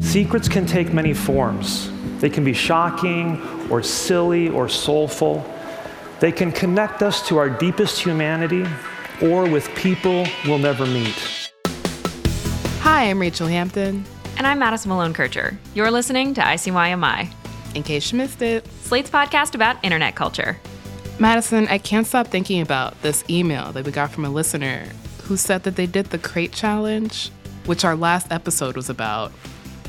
Secrets can take many forms. They can be shocking or silly or soulful. They can connect us to our deepest humanity or with people we'll never meet. Hi, I'm Rachelle Hampton. And I'm Madison Malone Kircher. You're listening to ICYMI, In case you missed it, Slate's podcast about internet culture. Madison, I can't stop thinking about this email that we got from a listener who said that they did the crate challenge, which our last episode was about,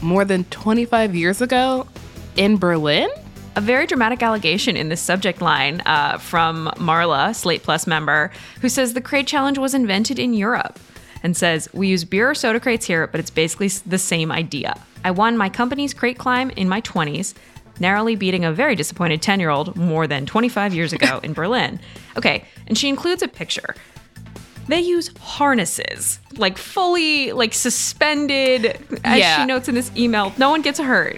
more than 25 years ago in Berlin? A very dramatic allegation in this subject line uh, from Marla, Slate Plus member, who says the crate challenge was invented in Europe and says, We use beer or soda crates here, but it's basically the same idea. I won my company's crate climb in my 20s, narrowly beating a very disappointed 10 year old more than 25 years ago in Berlin. Okay, and she includes a picture. They use harnesses, like fully like suspended, as Yeah. she notes in this email. No one gets hurt.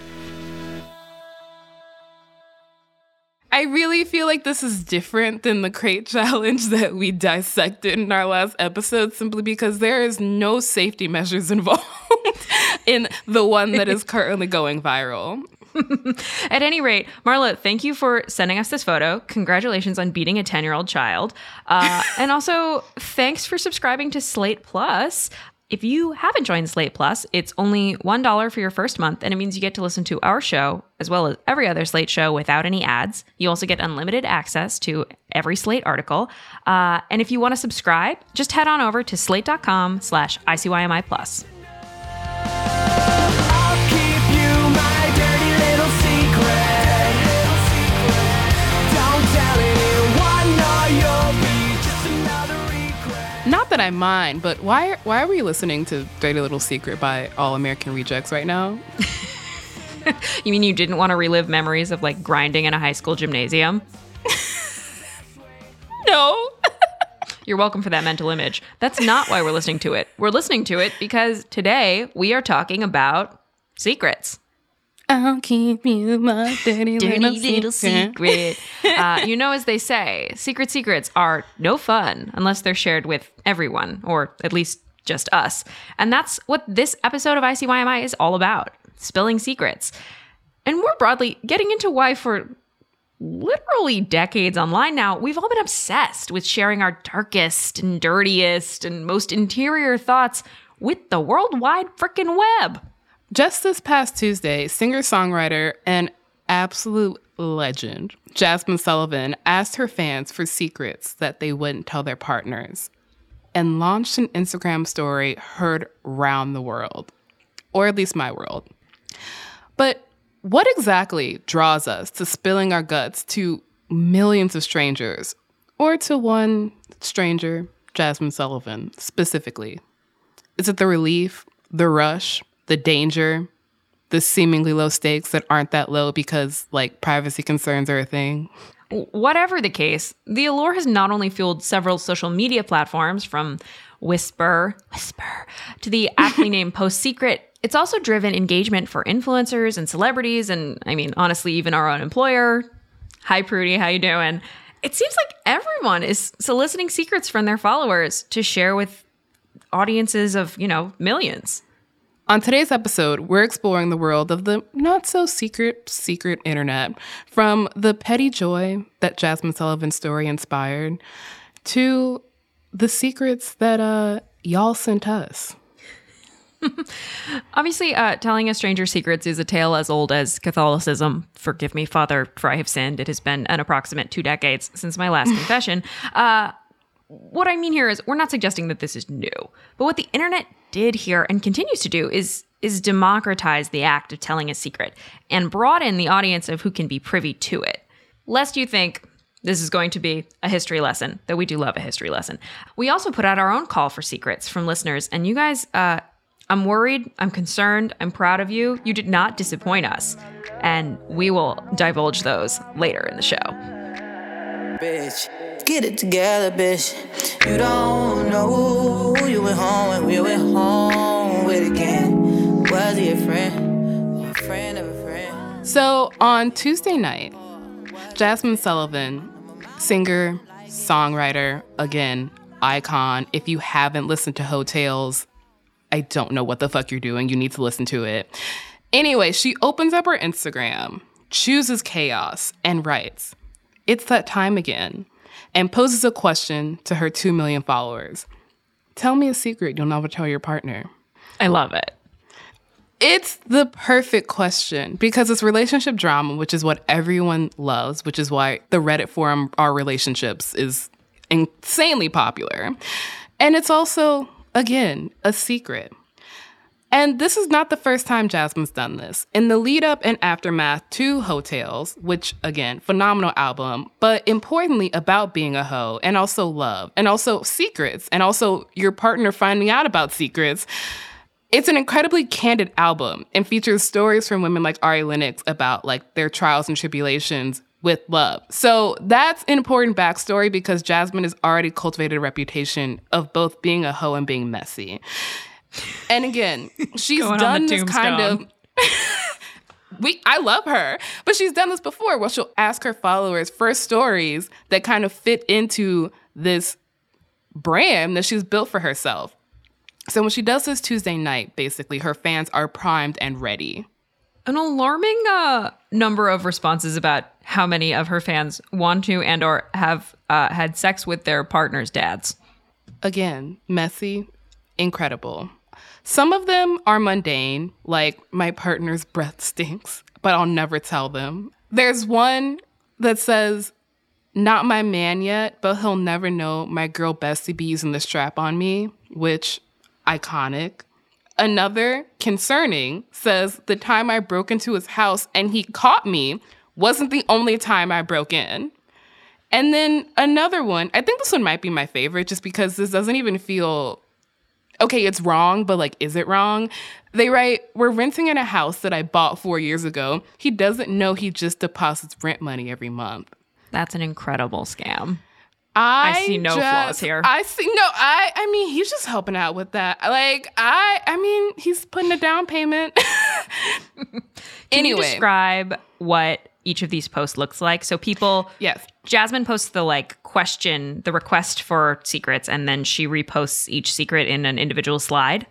I really feel like this is different than the crate challenge that we dissected in our last episode simply because there is no safety measures involved in the one that is currently going viral. At any rate, Marla, thank you for sending us this photo. Congratulations on beating a 10 year old child. Uh, and also, thanks for subscribing to Slate Plus. If you haven't joined Slate Plus, it's only $1 for your first month, and it means you get to listen to our show as well as every other Slate show without any ads. You also get unlimited access to every Slate article. Uh, and if you want to subscribe, just head on over to slate.com slash ICYMI Plus. That I mind, but why why are we listening to Dirty Little Secret by All American Rejects right now? You mean you didn't want to relive memories of like grinding in a high school gymnasium? No. You're welcome for that mental image. That's not why we're listening to it. We're listening to it because today we are talking about secrets. I'll keep you my dirty, Dirty little, little secret. secret. uh, you know, as they say, secret secrets are no fun unless they're shared with everyone, or at least just us. And that's what this episode of ICYMI is all about spilling secrets. And more broadly, getting into why, for literally decades online now, we've all been obsessed with sharing our darkest and dirtiest and most interior thoughts with the worldwide frickin' web. Just this past Tuesday, singer songwriter and absolute legend Jazmine Sullivan asked her fans for secrets that they wouldn't tell their partners and launched an Instagram story heard round the world, or at least my world. But what exactly draws us to spilling our guts to millions of strangers, or to one stranger, Jazmine Sullivan, specifically? Is it the relief, the rush, the danger, the seemingly low stakes that aren't that low because like privacy concerns are a thing? Whatever the case, the allure has not only fueled several social media platforms from Whisper, Whisper, to the aptly named Post Secret. It's also driven engagement for influencers and celebrities, and I mean, honestly, even our own employer. Hi, Prudie, how you doing? It seems like everyone is soliciting secrets from their followers to share with audiences of, you know, millions. On today's episode, we're exploring the world of the not so secret, secret internet from the petty joy that Jazmine Sullivan's story inspired to the secrets that uh, y'all sent us. Obviously, uh, telling a stranger secrets is a tale as old as Catholicism. Forgive me, Father, for I have sinned. It has been an approximate two decades since my last confession. Uh, what I mean here is, we're not suggesting that this is new, but what the internet did here and continues to do is is democratize the act of telling a secret and broaden the audience of who can be privy to it. Lest you think this is going to be a history lesson, though we do love a history lesson. We also put out our own call for secrets from listeners, and you guys, uh, I'm worried, I'm concerned, I'm proud of you. You did not disappoint us, and we will divulge those later in the show. Bitch, get it together, bitch. You don't know who you went home with, we went home with again. Was he a friend? A friend of a friend? So on Tuesday night, Jazmine Sullivan, singer, songwriter, again, icon. If you haven't listened to Hotels, I don't know what the fuck you're doing. You need to listen to it. Anyway, she opens up her Instagram, chooses chaos, and writes, It's that time again, and poses a question to her 2 million followers. Tell me a secret you'll never tell your partner. I love it. It's the perfect question because it's relationship drama, which is what everyone loves, which is why the Reddit forum, Our Relationships, is insanely popular. And it's also, again, a secret. And this is not the first time Jazmine's done this. In the lead up and aftermath to Hotels, which again, phenomenal album, but importantly about being a hoe and also love and also secrets and also your partner finding out about secrets. It's an incredibly candid album and features stories from women like Ari Lennox about like their trials and tribulations with love. So that's an important backstory because Jazmine has already cultivated a reputation of both being a hoe and being messy. And again, she's done this kind of we I love her, but she's done this before where she'll ask her followers for stories that kind of fit into this brand that she's built for herself. So when she does this Tuesday night, basically her fans are primed and ready. An alarming uh, number of responses about how many of her fans want to and or have uh, had sex with their partners' dads. Again, messy, incredible. Some of them are mundane, like my partner's breath stinks, but I'll never tell them. There's one that says, Not my man yet, but he'll never know my girl bestie be using the strap on me, which iconic. Another concerning says, The time I broke into his house and he caught me wasn't the only time I broke in. And then another one, I think this one might be my favorite just because this doesn't even feel okay, it's wrong, but like, is it wrong? They write, We're renting in a house that I bought four years ago. He doesn't know he just deposits rent money every month. That's an incredible scam. I, see no just- flaws here. I see no. I. I mean, he's just helping out with that. Like, I. I mean, he's putting a down payment. Can you anyway, describe what each of these posts looks like? So people yes. Jazmine posts the like question, the request for secrets, and then she reposts each secret in an individual slide.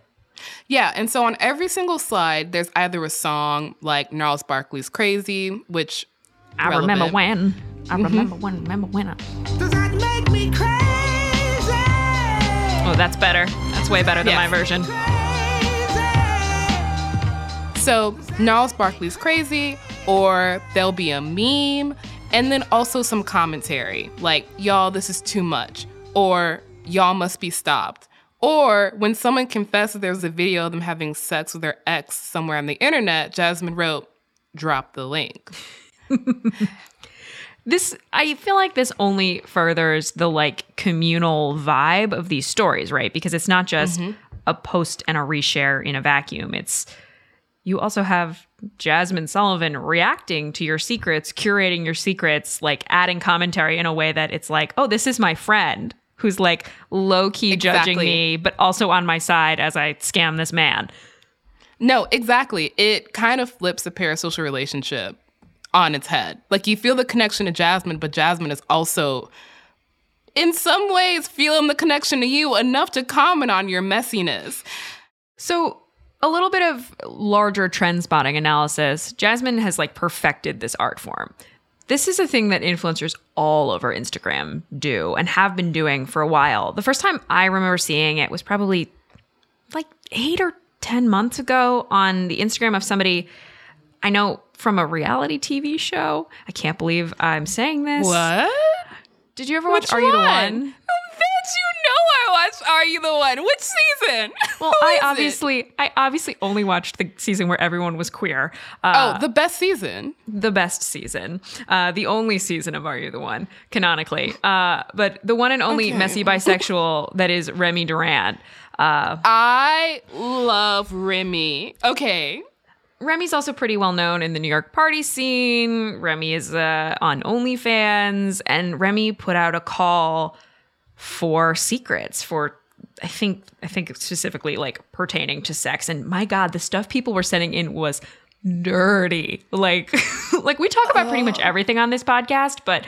Yeah, and so on every single slide, there's either a song like Gnarls Barkley's "Crazy," which I remember relevant. when. I mm-hmm. remember when. Remember when. I- Does that make me crazy? Oh, that's better. That's way better than Yes. my version. So Gnarls Barkley's crazy, or there'll be a meme, and then also some commentary like, y'all, this is too much, or y'all must be stopped. Or when someone confesses there's a video of them having sex with their ex somewhere on the internet, Jazmine wrote, drop the link. This I feel like this only furthers the like communal vibe of these stories, right? Because it's not just mm-hmm. a post and a reshare in a vacuum. It's you also have Jazmine Sullivan reacting to your secrets, curating your secrets, like adding commentary in a way that it's like, oh, this is my friend who's like low key judging me, but also on my side as I scam this man. No, exactly. It kind of flips the parasocial relationship on its head. Like you feel the connection to Jazmine, but Jazmine is also, in some ways, feeling the connection to you enough to comment on your messiness. So, a little bit of larger trend spotting analysis. Jazmine has like perfected this art form. This is a thing that influencers all over Instagram do and have been doing for a while. The first time I remember seeing it was probably like eight or 10 months ago on the Instagram of somebody I know from a reality TV show. I can't believe I'm saying this. What? Did you ever watch Which Are You the one? Know I watched Are You the One? Which season? Well, I is it? obviously I obviously only watched the season where everyone was queer. Uh, Oh, the best season. the best season, uh, the only season of Are You the One, canonically. Uh, but the one and only Okay. messy bisexual that is Remy Durant. Uh, I love Remy. Okay. Remy's also pretty well known in the New York party scene. Remy is uh, on OnlyFans, and Remy put out a call for secrets for. I think I think specifically like pertaining to sex and my god the stuff people were sending in was dirty like like we talk about pretty much everything on this podcast but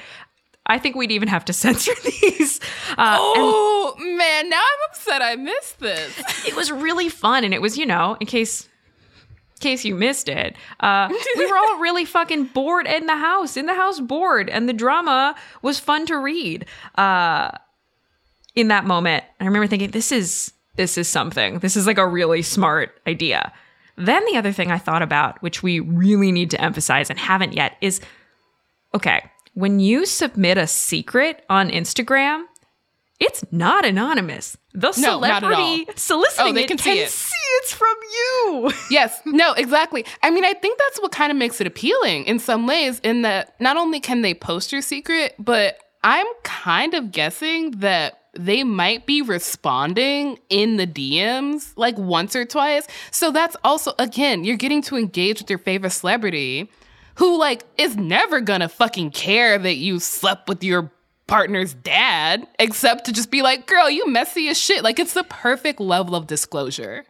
I think we'd even have to censor these uh, Oh, man. Now I'm upset I missed this. it was really fun and it was you know in case in case you missed it uh, we were all really fucking bored in the house in the house bored and the drama was fun to read uh, in that moment i remember thinking this is this is something this is like a really smart idea then the other thing i thought about which we really need to emphasize and haven't yet is okay when you submit a secret on instagram it's not anonymous. The No, not at all. celebrity soliciting Oh, they it can can, it. see it's from you. yes, no, exactly. I mean, I think that's what kind of makes it appealing in some ways, in that not only can they post your secret, but I'm kind of guessing that they might be responding in the DMs like once or twice. So that's also, again, you're getting to engage with your favorite celebrity who, like, is never gonna fucking care that you slept with your partner's dad, except to just be like, girl, you messy as shit. Like, it's the perfect level of disclosure.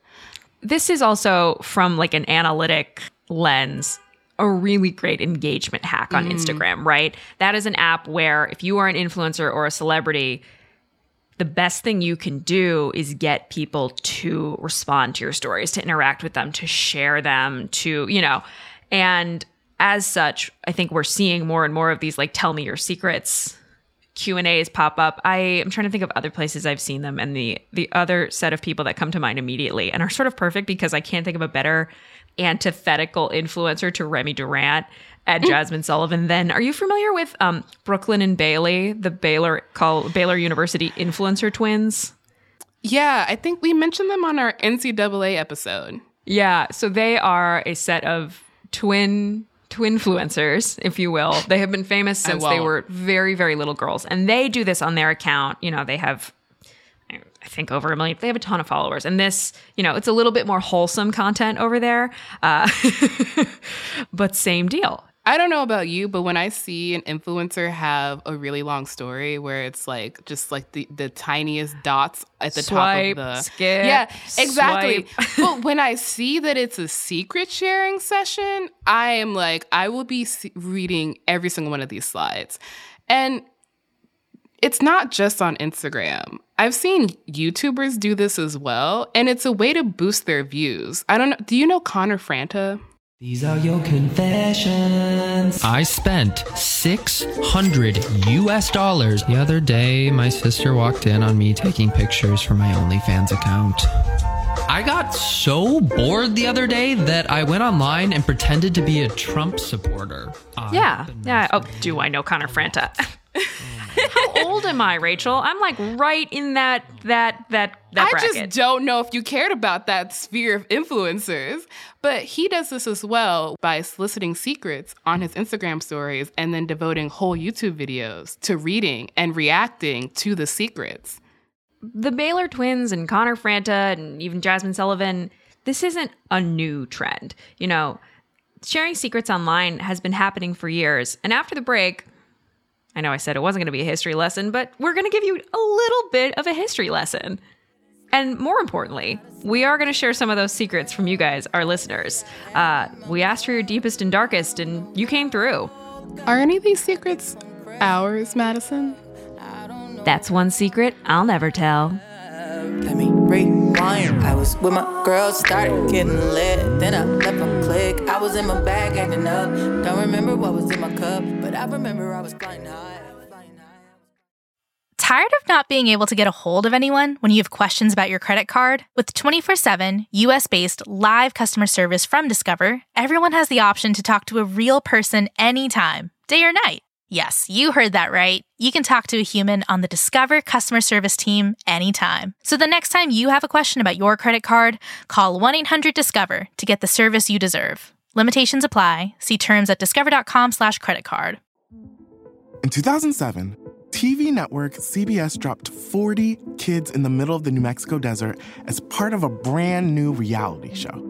This is also from like an analytic lens a really great engagement hack on mm. Instagram, right? That is an app where if you are an influencer or a celebrity, the best thing you can do is get people to respond to your stories, to interact with them, to share them, to, you know, and as such, I think we're seeing more and more of these like tell me your secrets Q and A's pop up. I am trying to think of other places I've seen them, and the the other set of people that come to mind immediately and are sort of perfect because I can't think of a better antithetical influencer to Remy Durant and Jazmine Sullivan. Then, are you familiar with um, Brooklyn and Bailey, the Baylor call Baylor University influencer twins? Yeah, I think we mentioned them on our NCAA episode. Yeah, so they are a set of twin twinfluencers, if you will. They have been famous since they were very, very little girls, and they do this on their account. You know, they have. I think over a million. They have a ton of followers, and this, you know, it's a little bit more wholesome content over there, uh, but same deal. I don't know about you, but when I see an influencer have a really long story where it's like just like the, the tiniest dots at the Swipe, top of the skip, yeah exactly. but when I see that it's a secret sharing session, I am like I will be reading every single one of these slides, and it's not just on Instagram. I've seen YouTubers do this as well, and it's a way to boost their views. I don't know. Do you know Connor Franta? These are your confessions. I spent 600 US dollars the other day. My sister walked in on me taking pictures for my OnlyFans account. I got so bored the other day that I went online and pretended to be a Trump supporter. Yeah, yeah. Oh, do I know Connor Franta? How old am I, Rachelle? I'm like right in that that that that I bracket. just don't know if you cared about that sphere of influencers. But he does this as well by soliciting secrets on his Instagram stories and then devoting whole YouTube videos to reading and reacting to the secrets. the Baylor twins and Connor Franta and even Jazmine Sullivan, this isn't a new trend. You know, sharing secrets online has been happening for years. And after the break, I know I said it wasn't going to be a history lesson, but we're going to give you a little bit of a history lesson. And more importantly, we are going to share some of those secrets from you guys, our listeners. Uh, we asked for your deepest and darkest, and you came through. Are any of these secrets ours, Madison? That's one secret I'll never tell. Rewind. I was with my girls, started getting lit. Then I left them click. I was in my bag acting up. Don't remember what was in my cup, but I remember I was. Flying high. Tired of not being able to get a hold of anyone when you have questions about your credit card? With 24 7 US based live customer service from Discover, everyone has the option to talk to a real person anytime, day or night. Yes, you heard that right. You can talk to a human on the Discover customer service team anytime. So the next time you have a question about your credit card, call 1 800 Discover to get the service you deserve. Limitations apply. See terms at discover.com slash credit card. In 2007, TV network CBS dropped 40 kids in the middle of the New Mexico desert as part of a brand new reality show.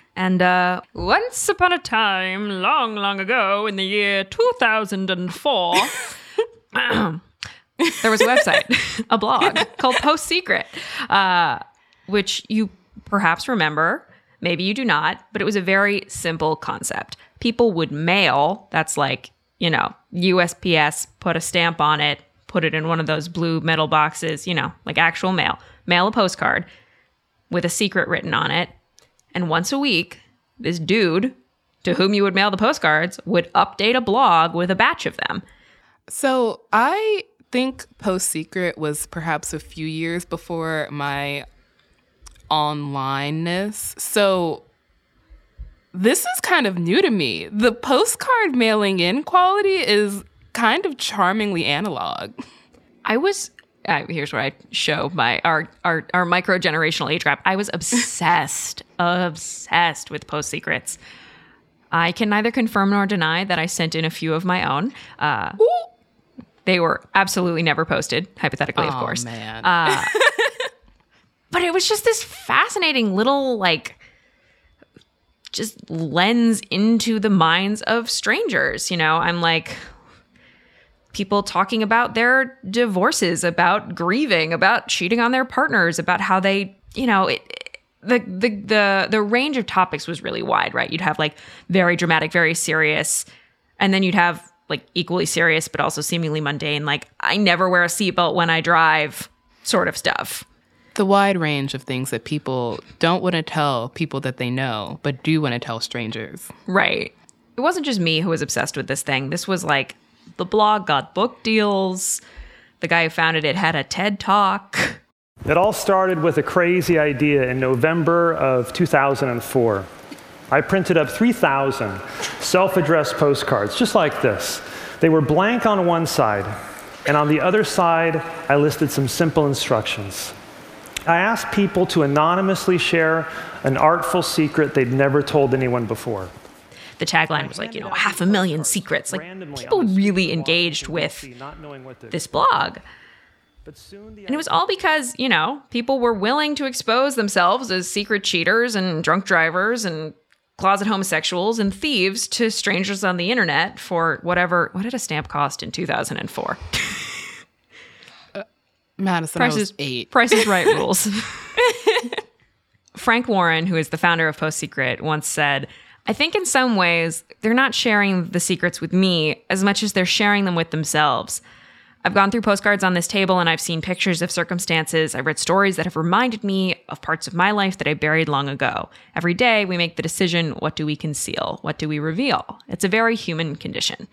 And uh, once upon a time, long, long ago, in the year 2004, there was a website, a blog called Post Secret, uh, which you perhaps remember. Maybe you do not, but it was a very simple concept. People would mail, that's like, you know, USPS, put a stamp on it, put it in one of those blue metal boxes, you know, like actual mail, mail a postcard with a secret written on it and once a week, this dude to whom you would mail the postcards would update a blog with a batch of them. So I think Post Secret was perhaps a few years before my onlineness. So this is kind of new to me. The postcard mailing in quality is kind of charmingly analog. I was uh, here's where I show my our our our micro generational age gap. I was obsessed, obsessed with post secrets. I can neither confirm nor deny that I sent in a few of my own. Uh, they were absolutely never posted, hypothetically, of Oh, course. man. Uh, but it was just this fascinating little like just lens into the minds of strangers. You know, I'm like people talking about their divorces, about grieving, about cheating on their partners, about how they, you know, it, the the the the range of topics was really wide, right? You'd have like very dramatic, very serious, and then you'd have like equally serious but also seemingly mundane, like I never wear a seatbelt when I drive, sort of stuff. The wide range of things that people don't want to tell people that they know, but do want to tell strangers. Right. It wasn't just me who was obsessed with this thing. This was like the blog got book deals. The guy who founded it had a TED talk. It all started with a crazy idea in November of 2004. I printed up 3,000 self addressed postcards, just like this. They were blank on one side, and on the other side, I listed some simple instructions. I asked people to anonymously share an artful secret they'd never told anyone before. The tagline was like, you know, half a million secrets. Like people really engaged with this blog. And it was all because, you know, people were willing to expose themselves as secret cheaters and drunk drivers and closet homosexuals and thieves to strangers on the internet for whatever. What did a stamp cost in 2004? Uh, Madison, Price is eight. Price is right rules. Frank Warren, who is the founder of Post Secret, once said, I think in some ways, they're not sharing the secrets with me as much as they're sharing them with themselves. I've gone through postcards on this table and I've seen pictures of circumstances. I've read stories that have reminded me of parts of my life that I buried long ago. Every day we make the decision what do we conceal? What do we reveal? It's a very human condition.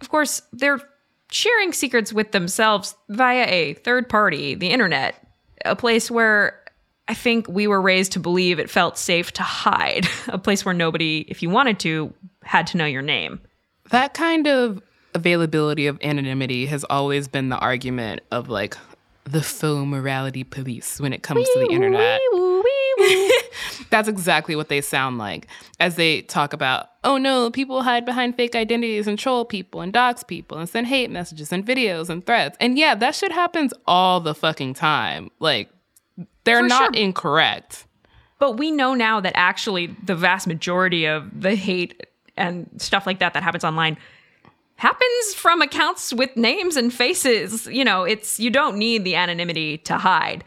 Of course, they're sharing secrets with themselves via a third party, the internet, a place where I think we were raised to believe it felt safe to hide, a place where nobody, if you wanted to, had to know your name. That kind of availability of anonymity has always been the argument of like the faux morality police when it comes to the internet. That's exactly what they sound like as they talk about, oh no, people hide behind fake identities and troll people and dox people and send hate messages and videos and threats. And yeah, that shit happens all the fucking time. Like, they're For not sure. incorrect. But we know now that actually the vast majority of the hate and stuff like that that happens online happens from accounts with names and faces. You know, it's you don't need the anonymity to hide.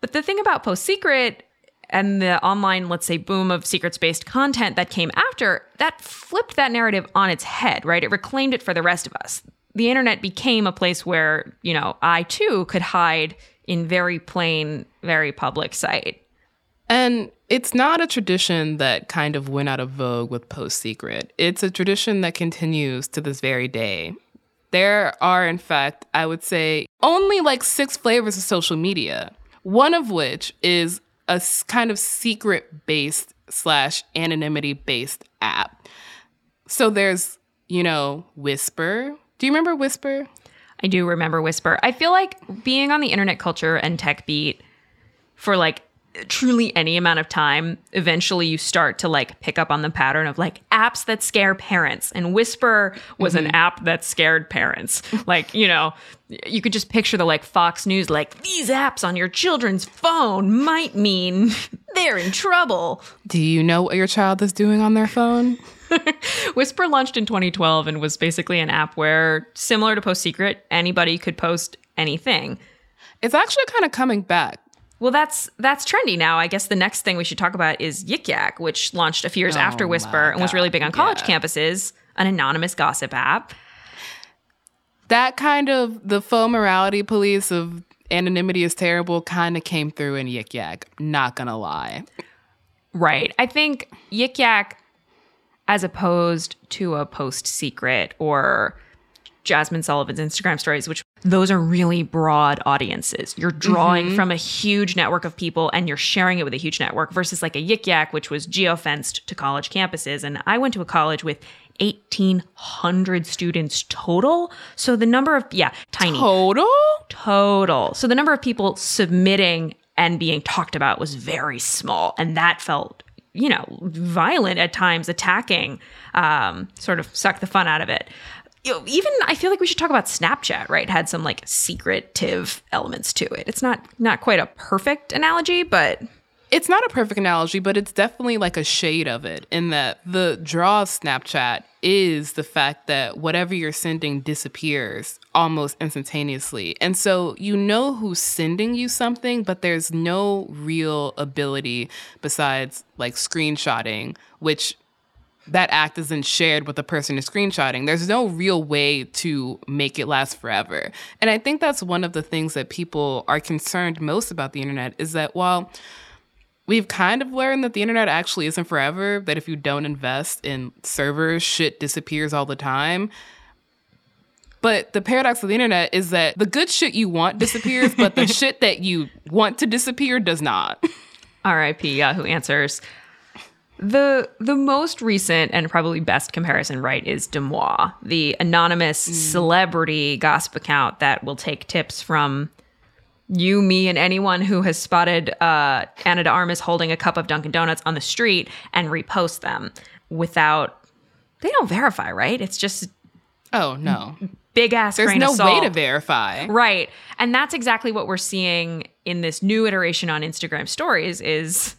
But the thing about Post Secret and the online, let's say, boom of secrets based content that came after, that flipped that narrative on its head, right? It reclaimed it for the rest of us. The internet became a place where, you know, I too could hide in very plain, very public sight. And it's not a tradition that kind of went out of vogue with Post Secret. It's a tradition that continues to this very day. There are, in fact, I would say, only like six flavors of social media, one of which is a kind of secret based slash anonymity based app. So there's, you know, Whisper. Do you remember Whisper? I do remember Whisper. I feel like being on the internet culture and tech beat for like truly any amount of time, eventually you start to like pick up on the pattern of like apps that scare parents. And Whisper was an mm-hmm. app that scared parents. like, you know, you could just picture the like Fox News, like these apps on your children's phone might mean they're in trouble. Do you know what your child is doing on their phone? Whisper launched in 2012 and was basically an app where, similar to Post Secret, anybody could post anything. It's actually kind of coming back. Well, that's that's trendy now. I guess the next thing we should talk about is Yik Yak, which launched a few years oh after Oh Whisper my and was really big on college yeah. campuses, an anonymous gossip app. that kind of the faux morality police of anonymity is terrible kind of came through in Yik Yak. Not gonna lie. Right. I think Yik Yak, as opposed to a Post Secret or Jazmine Sullivan's Instagram stories, which those are really broad audiences. You're drawing Mhm. from a huge network of people and you're sharing it with a huge network versus like a Yik Yak, which was geofenced to college campuses. And I went to a college with 1,800 students total. So the number of, yeah, tiny. Total? Total. So the number of people submitting and being talked about was very small. And that felt, you know, violent at times, attacking, um, sort of suck the fun out of it. You know, even I feel like we should talk about Snapchat, right? Had some like secretive elements to it. It's not not quite a perfect analogy, but It's not a perfect analogy, but it's definitely like a shade of it in that the draw of Snapchat is the fact that whatever you're sending disappears almost instantaneously. And so you know who's sending you something, but there's no real ability besides like screenshotting, which that act isn't shared with the person who's screenshotting. There's no real way to make it last forever. And I think that's one of the things that people are concerned most about the internet is that while we've kind of learned that the internet actually isn't forever, that if you don't invest in servers, shit disappears all the time. But the paradox of the internet is that the good shit you want disappears, but the shit that you want to disappear does not. R.I.P. Yahoo Answers. The the most recent and probably best comparison, right, is DeuxMoi, the anonymous mm. celebrity gossip account that will take tips from you, me, and anyone who has spotted uh, Ana de Armas holding a cup of Dunkin' Donuts on the street and repost them without. They don't verify, right? It's just Oh no. big ass. There's no way to verify. Right. And that's exactly what we're seeing in this new iteration on Instagram stories is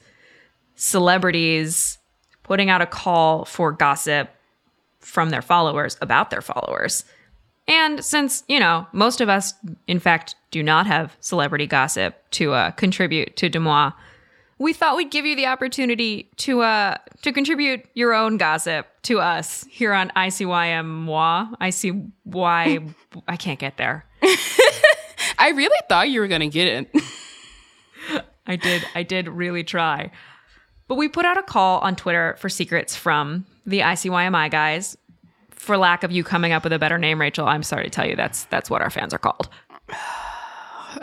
celebrities putting out a call for gossip from their followers about their followers. And since, you know, most of us, in fact, do not have celebrity gossip to uh, contribute to DeuxMoi, we thought we'd give you the opportunity to uh to contribute your own gossip to us here on ICYM moi. ICY I can't get there. I really thought you were gonna get it. I did I did really try. But we put out a call on Twitter for secrets from the ICYMI guys. For lack of you coming up with a better name, Rachelle, I'm sorry to tell you that's that's what our fans are called.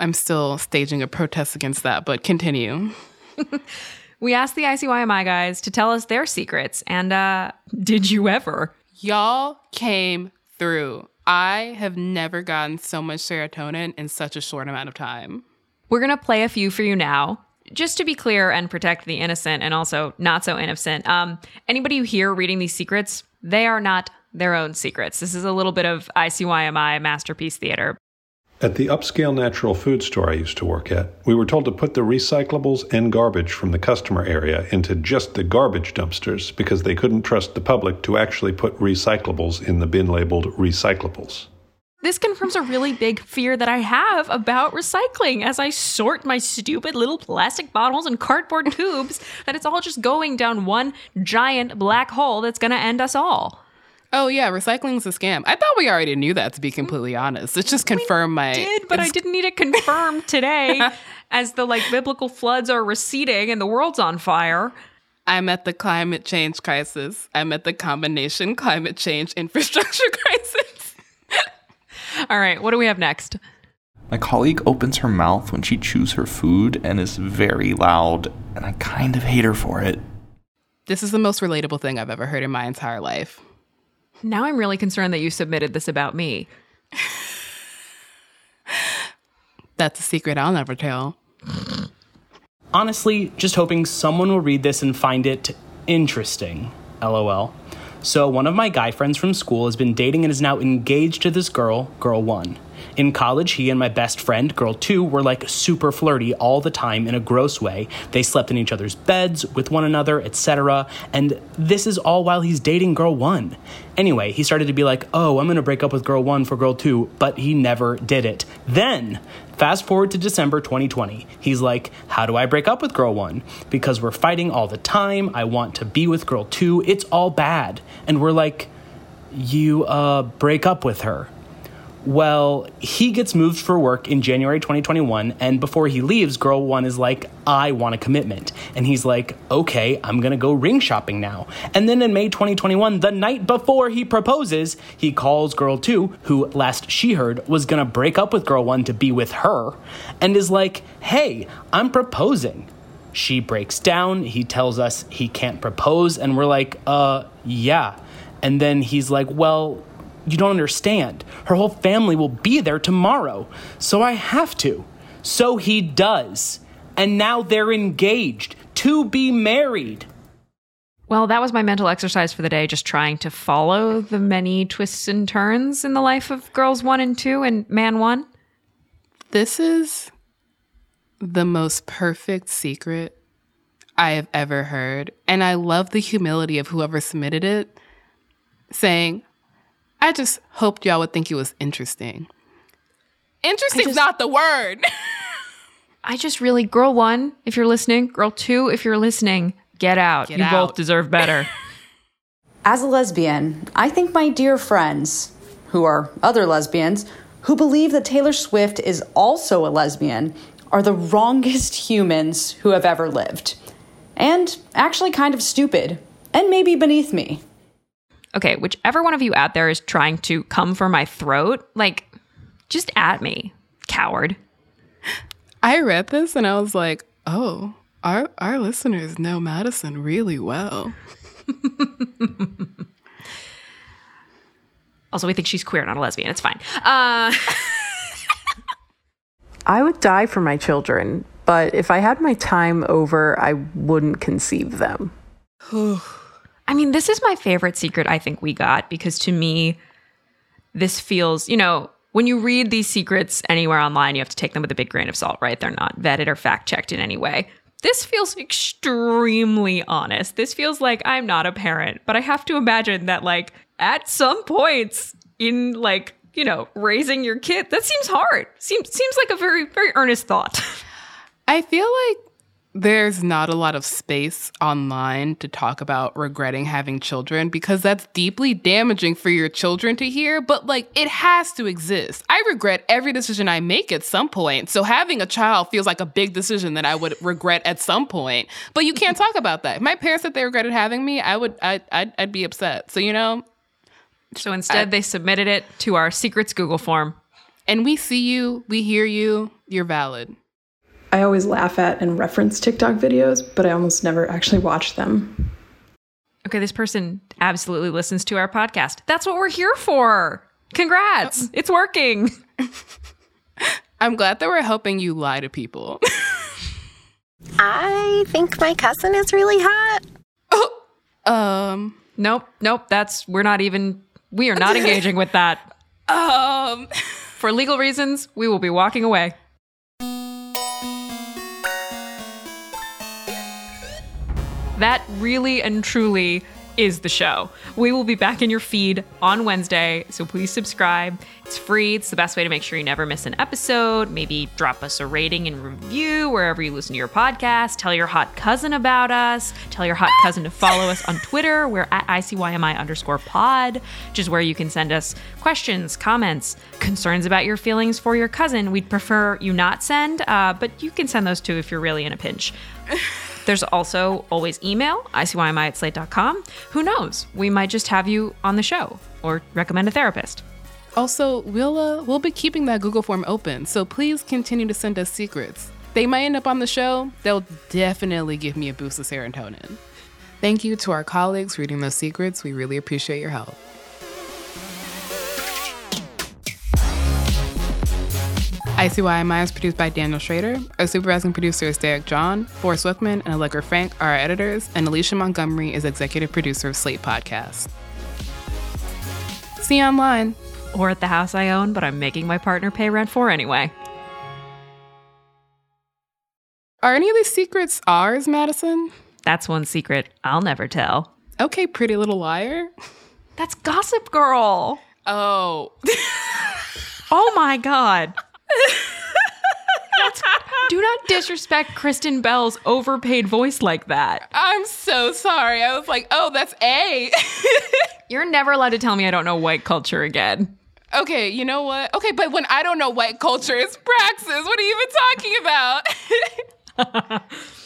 I'm still staging a protest against that, but continue. we asked the ICYMI guys to tell us their secrets, and uh, did you ever? Y'all came through. I have never gotten so much serotonin in such a short amount of time. We're going to play a few for you now. Just to be clear and protect the innocent and also not so innocent, um, anybody you hear reading these secrets, they are not their own secrets. This is a little bit of ICYMI masterpiece theater. At the upscale natural food store I used to work at, we were told to put the recyclables and garbage from the customer area into just the garbage dumpsters because they couldn't trust the public to actually put recyclables in the bin labeled recyclables. This confirms a really big fear that I have about recycling as I sort my stupid little plastic bottles and cardboard tubes, that it's all just going down one giant black hole that's going to end us all. Oh yeah, recycling's a scam. I thought we already knew that to be mm-hmm. completely honest. It's just confirmed my I did, but I didn't need it confirmed today as the like biblical floods are receding and the world's on fire. I'm at the climate change crisis. I'm at the combination climate change infrastructure crisis. All right, what do we have next? My colleague opens her mouth when she chews her food and is very loud, and I kind of hate her for it. This is the most relatable thing I've ever heard in my entire life. Now I'm really concerned that you submitted this about me. That's a secret I'll never tell. Honestly, just hoping someone will read this and find it interesting. LOL. So, one of my guy friends from school has been dating and is now engaged to this girl, girl one. In college, he and my best friend, girl two, were like super flirty all the time in a gross way. They slept in each other's beds, with one another, etc. And this is all while he's dating girl one. Anyway, he started to be like, oh, I'm gonna break up with girl one for girl two, but he never did it. Then, Fast forward to December 2020. He's like, How do I break up with girl one? Because we're fighting all the time. I want to be with girl two. It's all bad. And we're like, You, uh, break up with her. Well, he gets moved for work in January 2021, and before he leaves, girl one is like, I want a commitment. And he's like, okay, I'm gonna go ring shopping now. And then in May 2021, the night before he proposes, he calls girl two, who last she heard was gonna break up with girl one to be with her, and is like, hey, I'm proposing. She breaks down, he tells us he can't propose, and we're like, uh, yeah. And then he's like, well, you don't understand. Her whole family will be there tomorrow. So I have to. So he does. And now they're engaged to be married. Well, that was my mental exercise for the day, just trying to follow the many twists and turns in the life of girls one and two and man one. This is the most perfect secret I have ever heard. And I love the humility of whoever submitted it saying, I just hoped y'all would think it was interesting. Interesting's just, not the word. I just really, girl one, if you're listening, girl two, if you're listening, get out. Get you out. both deserve better. As a lesbian, I think my dear friends, who are other lesbians, who believe that Taylor Swift is also a lesbian, are the wrongest humans who have ever lived. And actually kind of stupid, and maybe beneath me okay, whichever one of you out there is trying to come for my throat, like, just at me, coward. I read this and I was like, oh, our our listeners know Madison really well. also, we think she's queer, not a lesbian. It's fine. Uh- I would die for my children, but if I had my time over, I wouldn't conceive them. I mean, this is my favorite secret I think we got because to me, this feels, you know, when you read these secrets anywhere online, you have to take them with a big grain of salt, right? They're not vetted or fact checked in any way. This feels extremely honest. This feels like I'm not a parent, but I have to imagine that, like, at some points in like you know, raising your kid. That seems hard. Seems seems like a very very earnest thought. I feel like there's not a lot of space online to talk about regretting having children because that's deeply damaging for your children to hear, but like it has to exist. I regret every decision I make at some point. So having a child feels like a big decision that I would regret at some point. But you can't talk about that. If my parents said they regretted having me, I would I I'd, I'd be upset. So you know, so instead I, they submitted it to our secrets Google form. And we see you, we hear you, you're valid. I always laugh at and reference TikTok videos, but I almost never actually watch them. Okay, this person absolutely listens to our podcast. That's what we're here for. Congrats. Oh. It's working. I'm glad that we're helping you lie to people. I think my cousin is really hot. Oh, um, nope, nope. That's we're not even we are not engaging with that. Um, for legal reasons, we will be walking away. That really and truly is the show. We will be back in your feed on Wednesday, so please subscribe. It's free. It's the best way to make sure you never miss an episode. Maybe drop us a rating and review wherever you listen to your podcast. Tell your hot cousin about us. Tell your hot cousin to follow us on Twitter. We're at ICYMI underscore pod, which is where you can send us questions, comments, concerns about your feelings for your cousin. We'd prefer you not send, uh, but you can send those too if you're really in a pinch. There's also always email, ICYMI at slate.com. Who knows? We might just have you on the show or recommend a therapist. Also, we'll uh, we'll be keeping that Google form open, so please continue to send us secrets. They might end up on the show. They'll definitely give me a boost of serotonin. Thank you to our colleagues reading those secrets. We really appreciate your help. ICYMI is produced by Daniel Schroeder. Our supervising producer is Derek John. Forrest Wickman and Allegra Frank are our editors, and Alicia Montgomery is executive producer of Slate Podcast. See you online. Or at the house I own, but I'm making my partner pay rent for anyway. Are any of these secrets ours, Madison? That's one secret I'll never tell. Okay, pretty little liar. That's Gossip Girl. Oh. oh my God. Do not disrespect Kristen Bell's overpaid voice like that. I'm so sorry. I was like, oh, that's A. You're never allowed to tell me I don't know white culture again. Okay, you know what? Okay, but when I don't know white culture, it's praxis. What are you even talking about?